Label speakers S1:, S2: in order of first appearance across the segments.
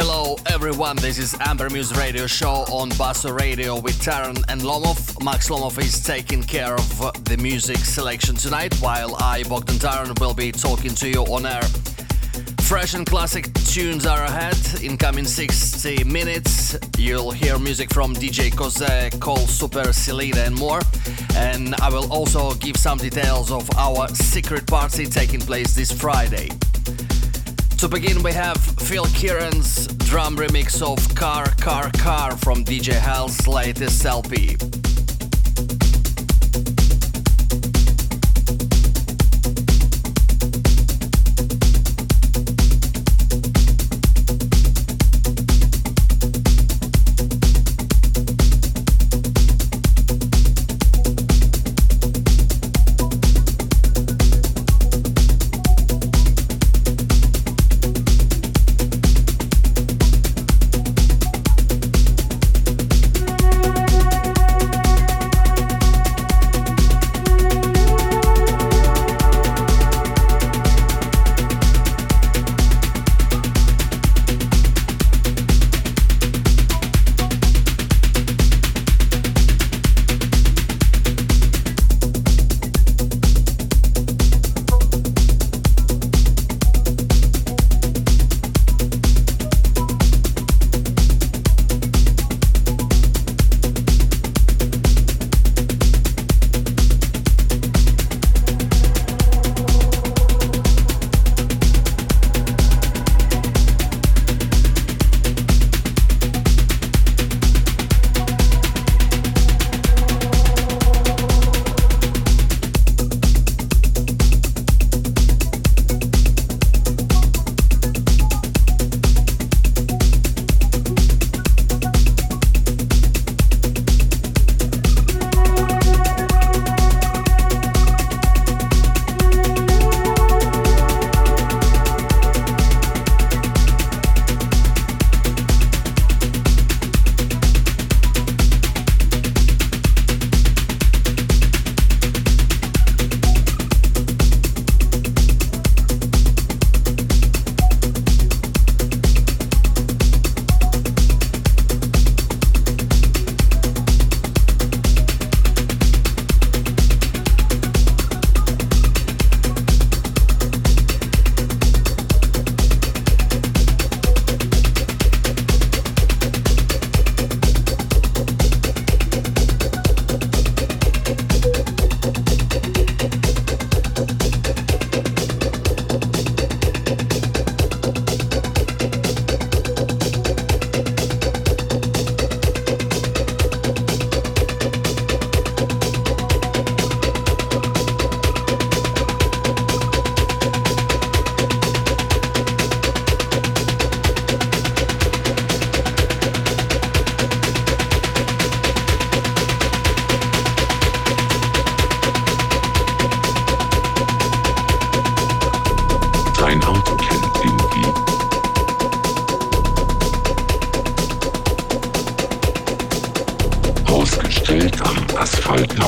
S1: Hello everyone, this is Amber Muse Radio Show on Basso Radio with Taran and Lomov. Max Lomov is taking care of the music selection tonight, while I, Bogdan Taran, will be talking to you on air. Fresh and classic tunes are ahead. In coming 60 minutes, you'll hear music from DJ Koze, Cole Super, Selena, and more. And I will also give some details of our secret party taking place this Friday. To begin, we have Phil Kieran's drum remix of Car, Car, Car from DJ Hell's latest LP.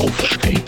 S1: Salve.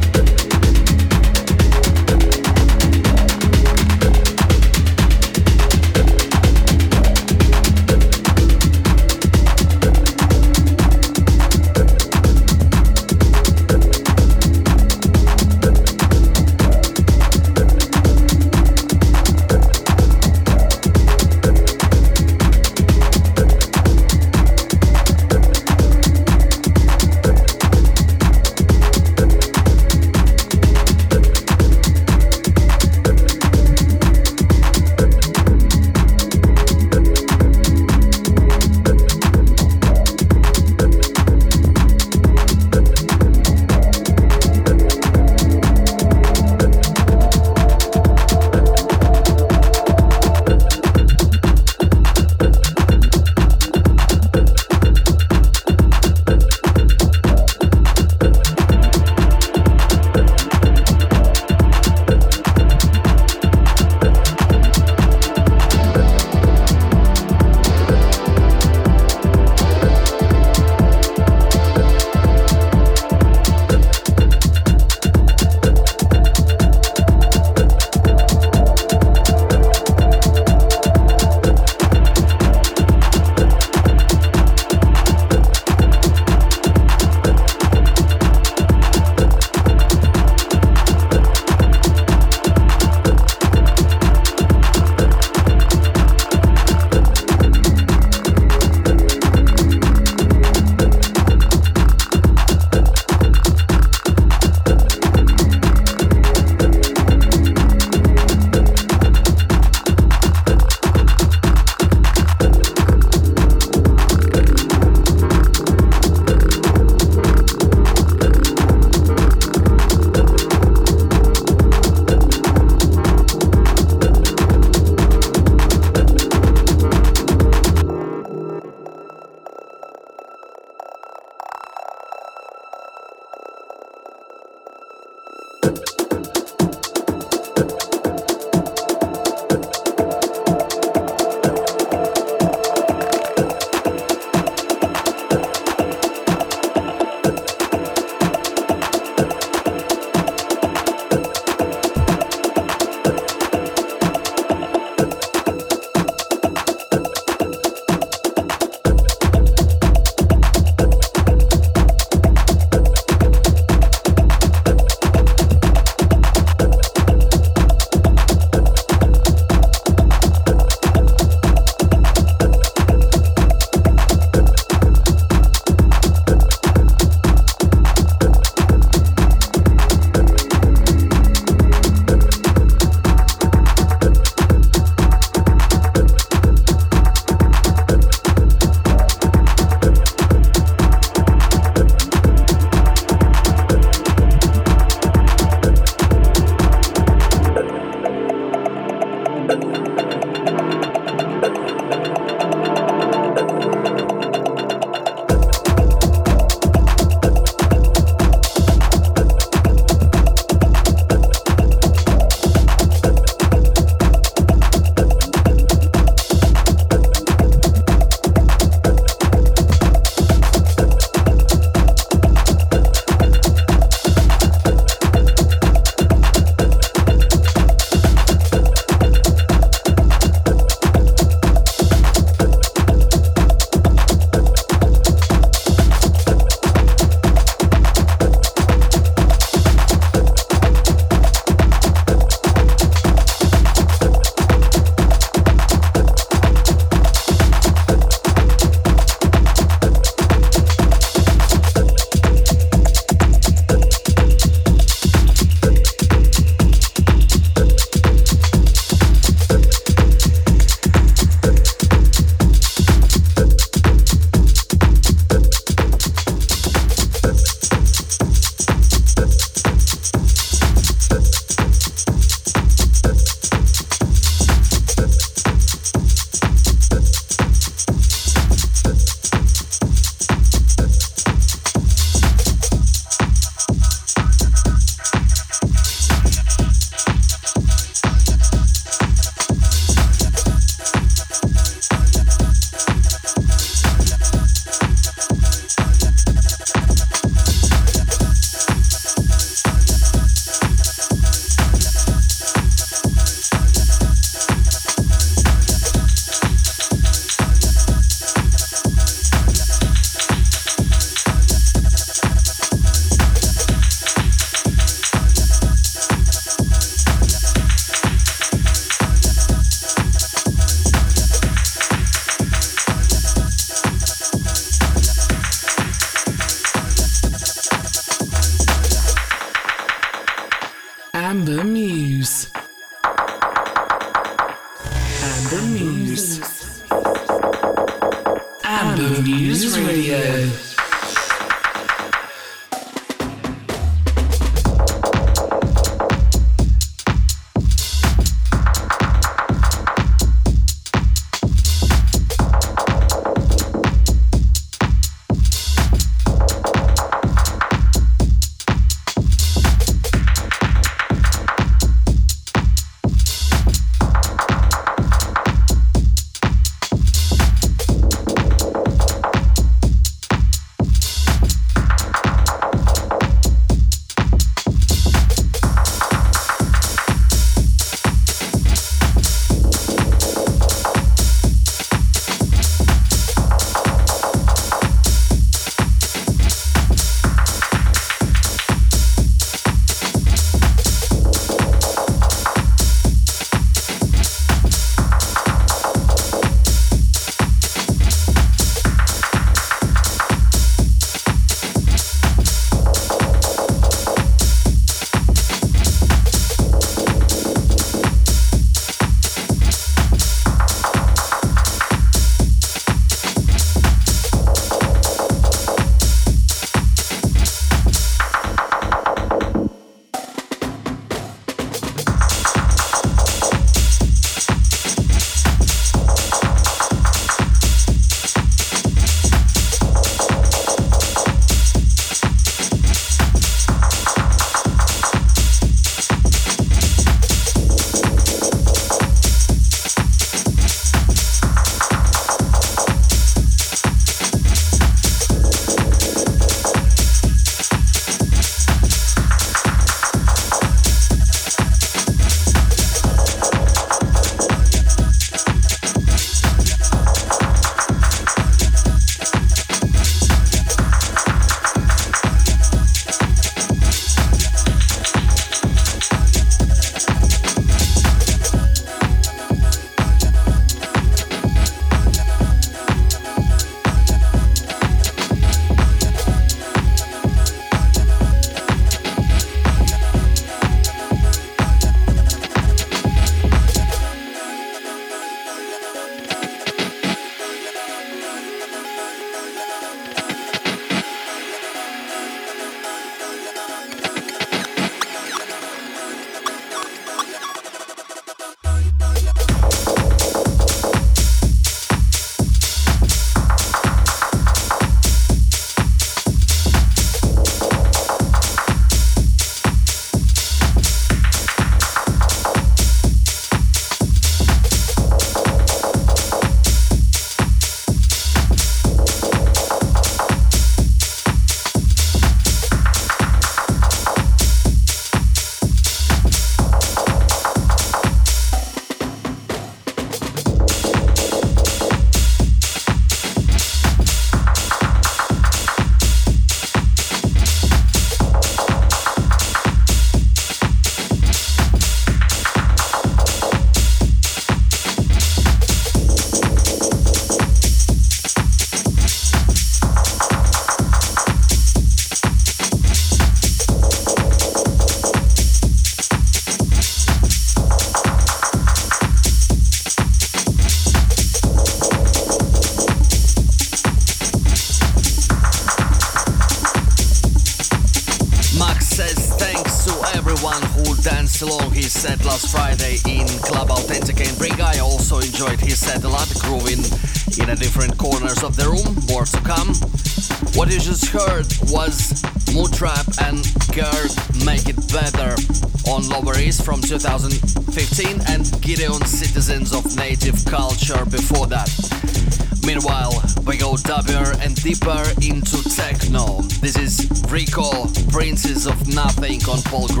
S1: Of Nothing on Paul Group.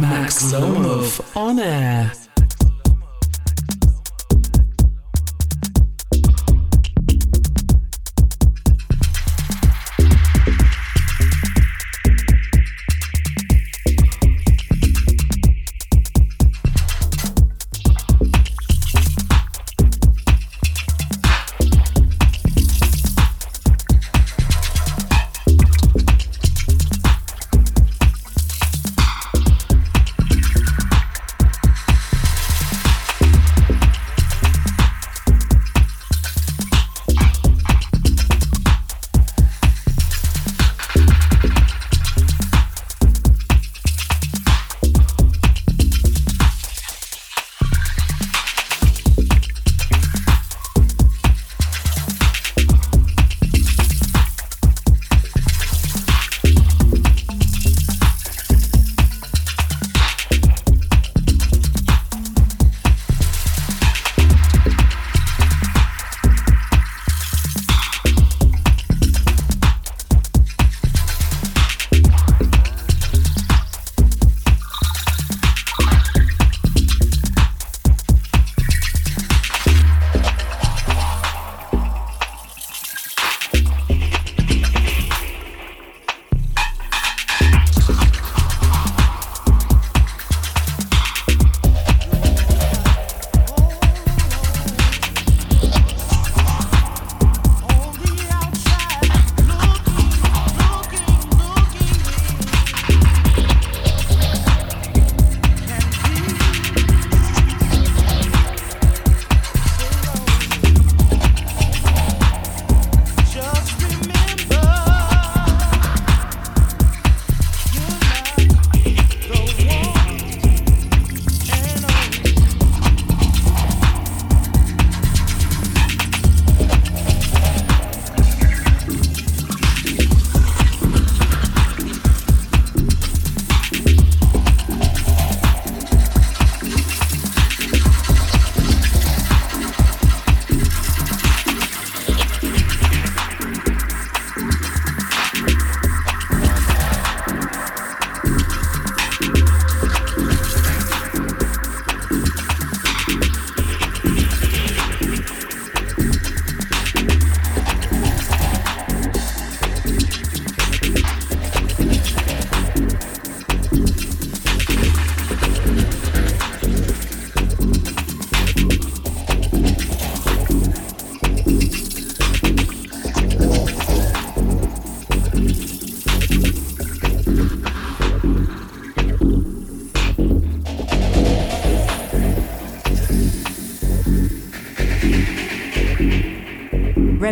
S2: Max Lomov on air.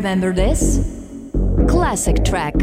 S3: Remember this? Classic track.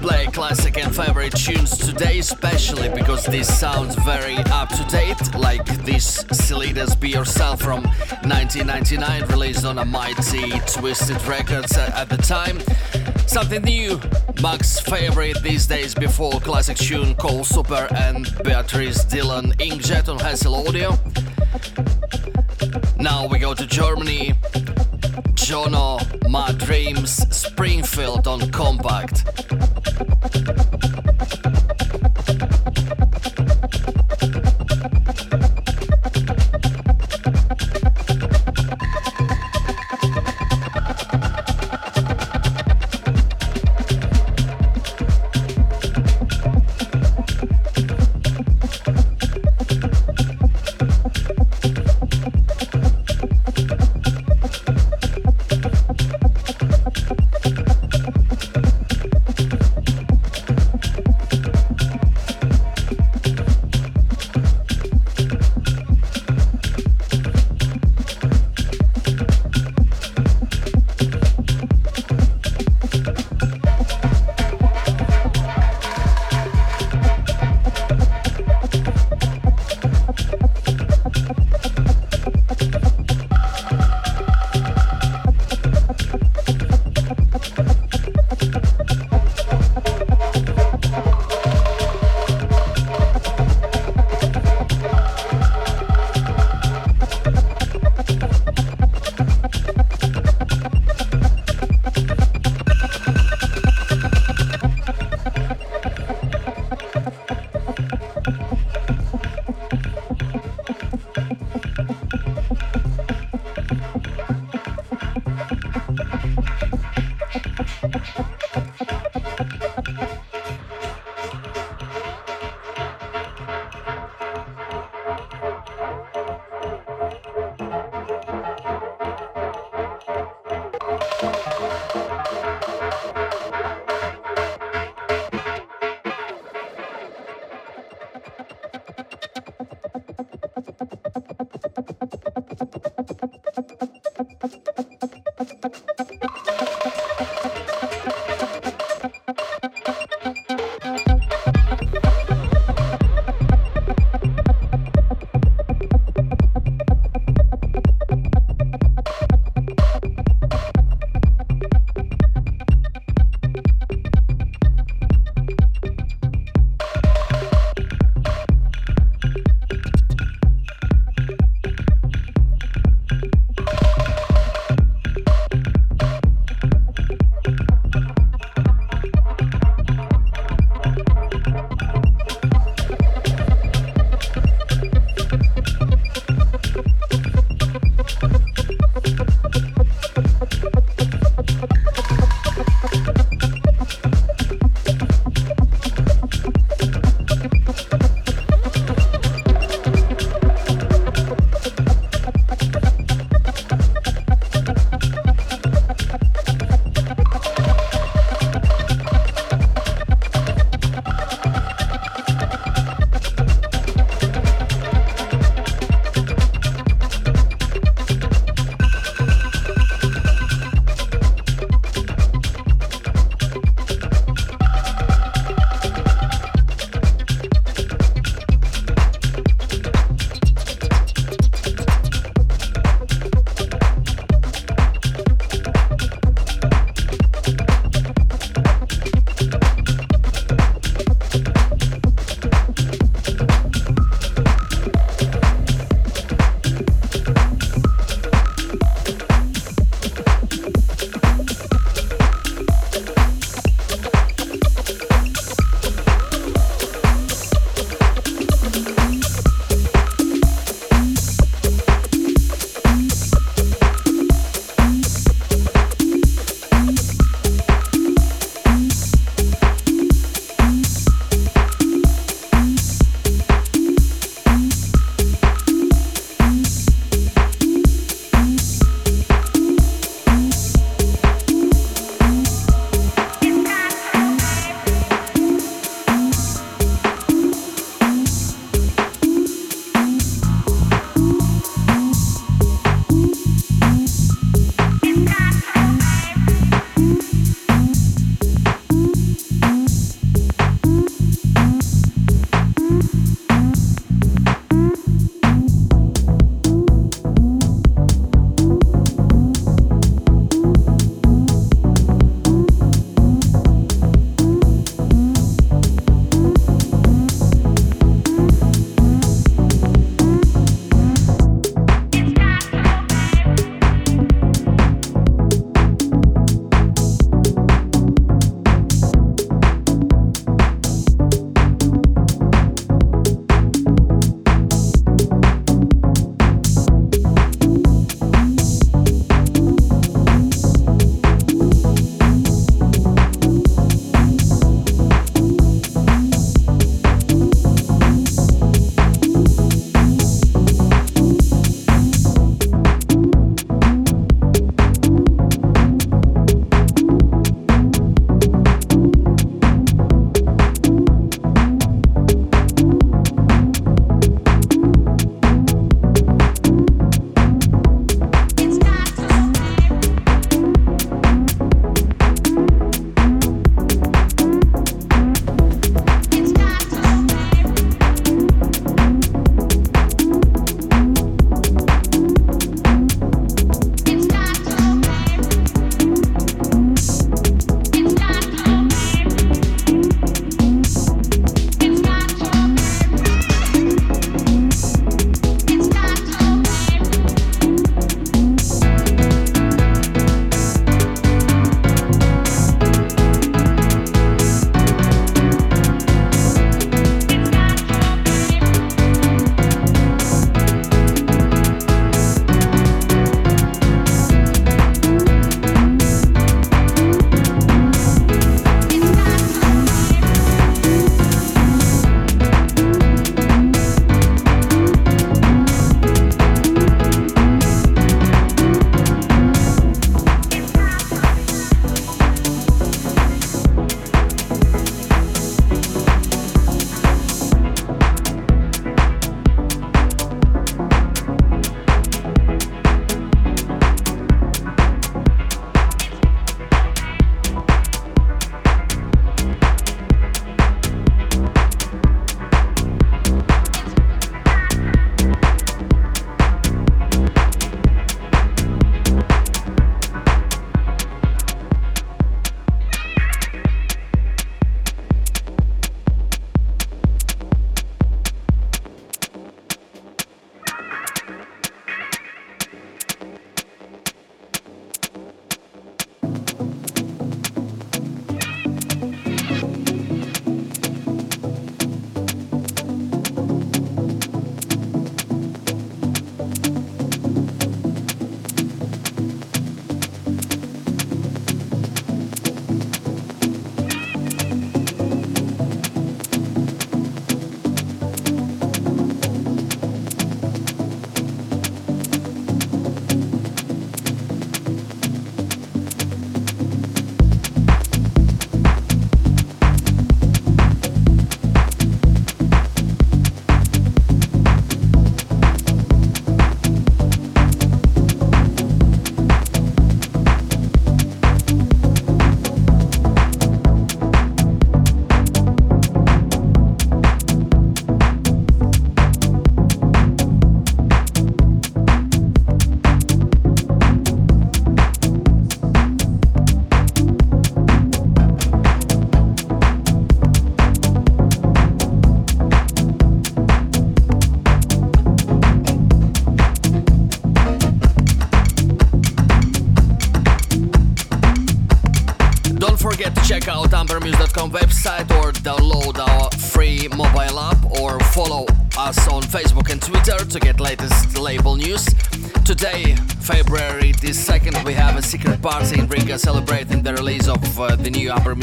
S1: Play classic and favorite tunes today, especially because this sounds very up to date, like this Celeda's Be Yourself from 1999, released on a mighty Twisted Records at the time. Something new, Max's favorite these days before classic tune called Super and Beatrice Dillon Inkjet on Hessle Audio. Now we go to Germany. Jono, My Dreams, Springfield on Kompakt.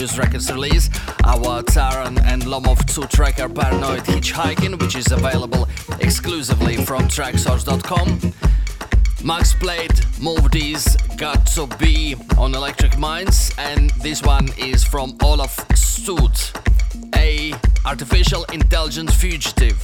S1: Muse Records release, our Taran and Lomov 2 tracker Paranoid Hitchhiking, which is available exclusively from traxsource.com. Max played Move These Got to Be on Electric Minds, and this one is from Olaf Stuut, a artificial intelligence fugitive.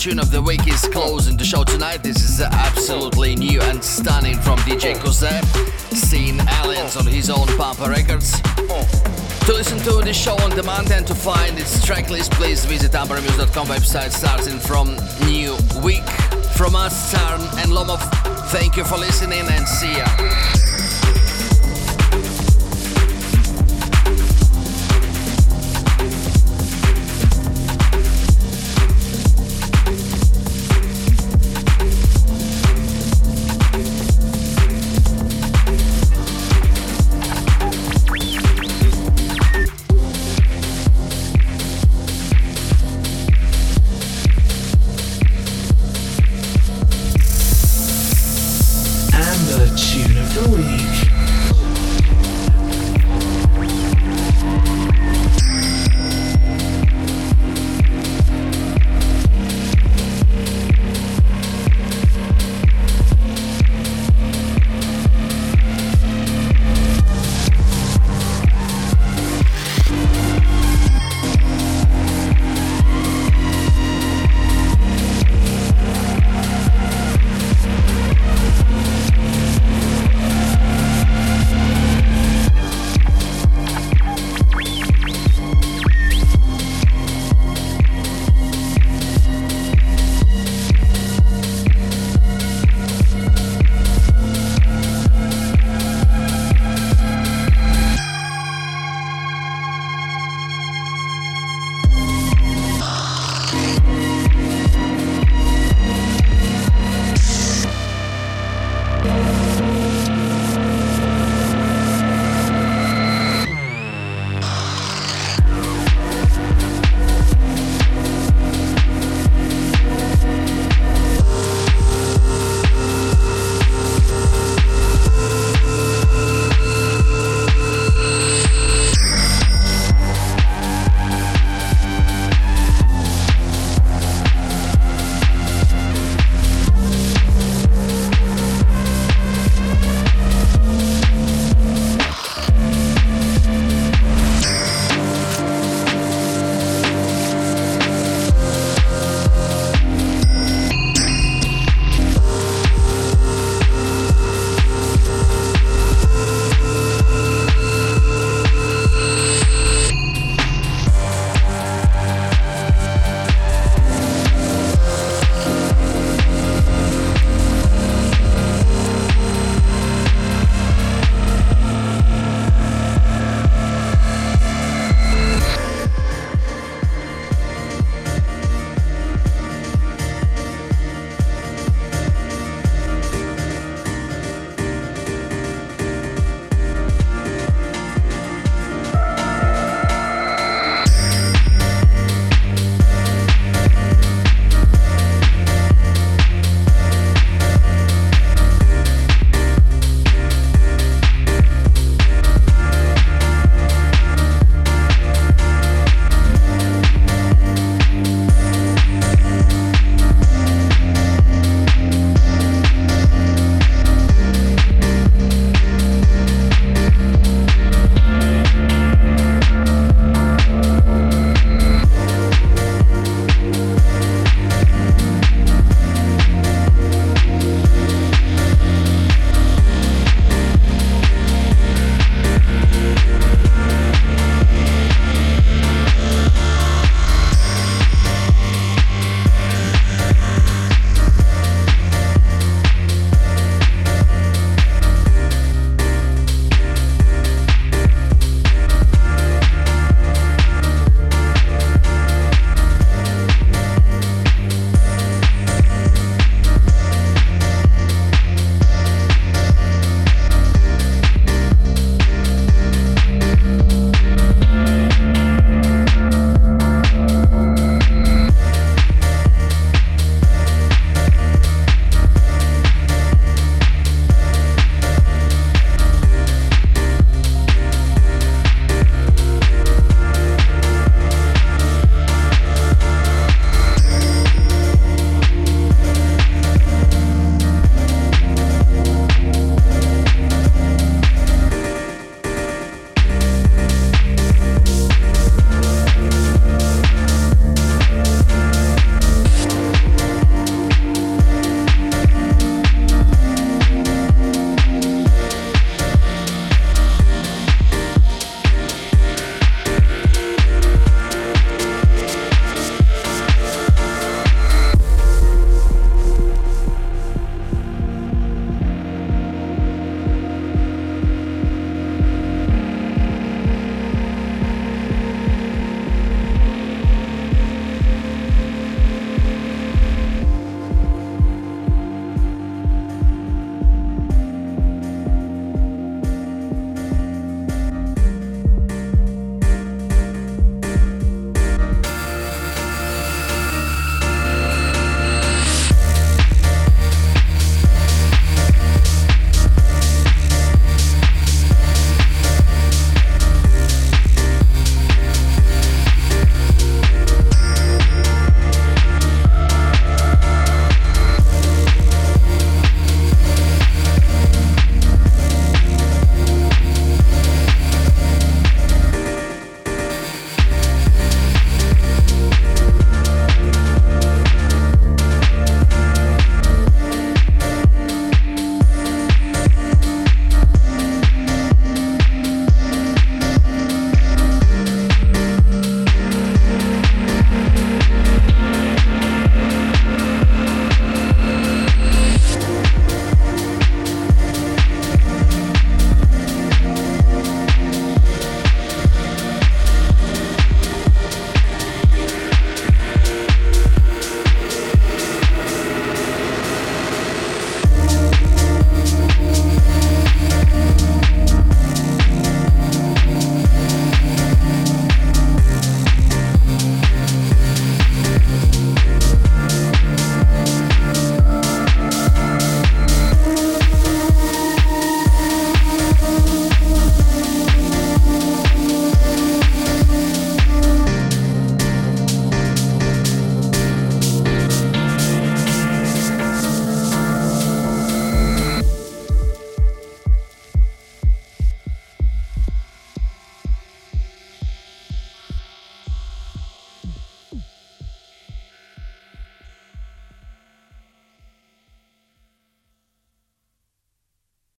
S1: Tune of the week is closing the show tonight. This is absolutely new and stunning from DJ Koze, seeing aliens on his own Pampa Records. To listen to the show on demand and to find its tracklist, please visit ambermuse.com website starting from new week. From us, Taran and Lomov, thank you for listening and see ya.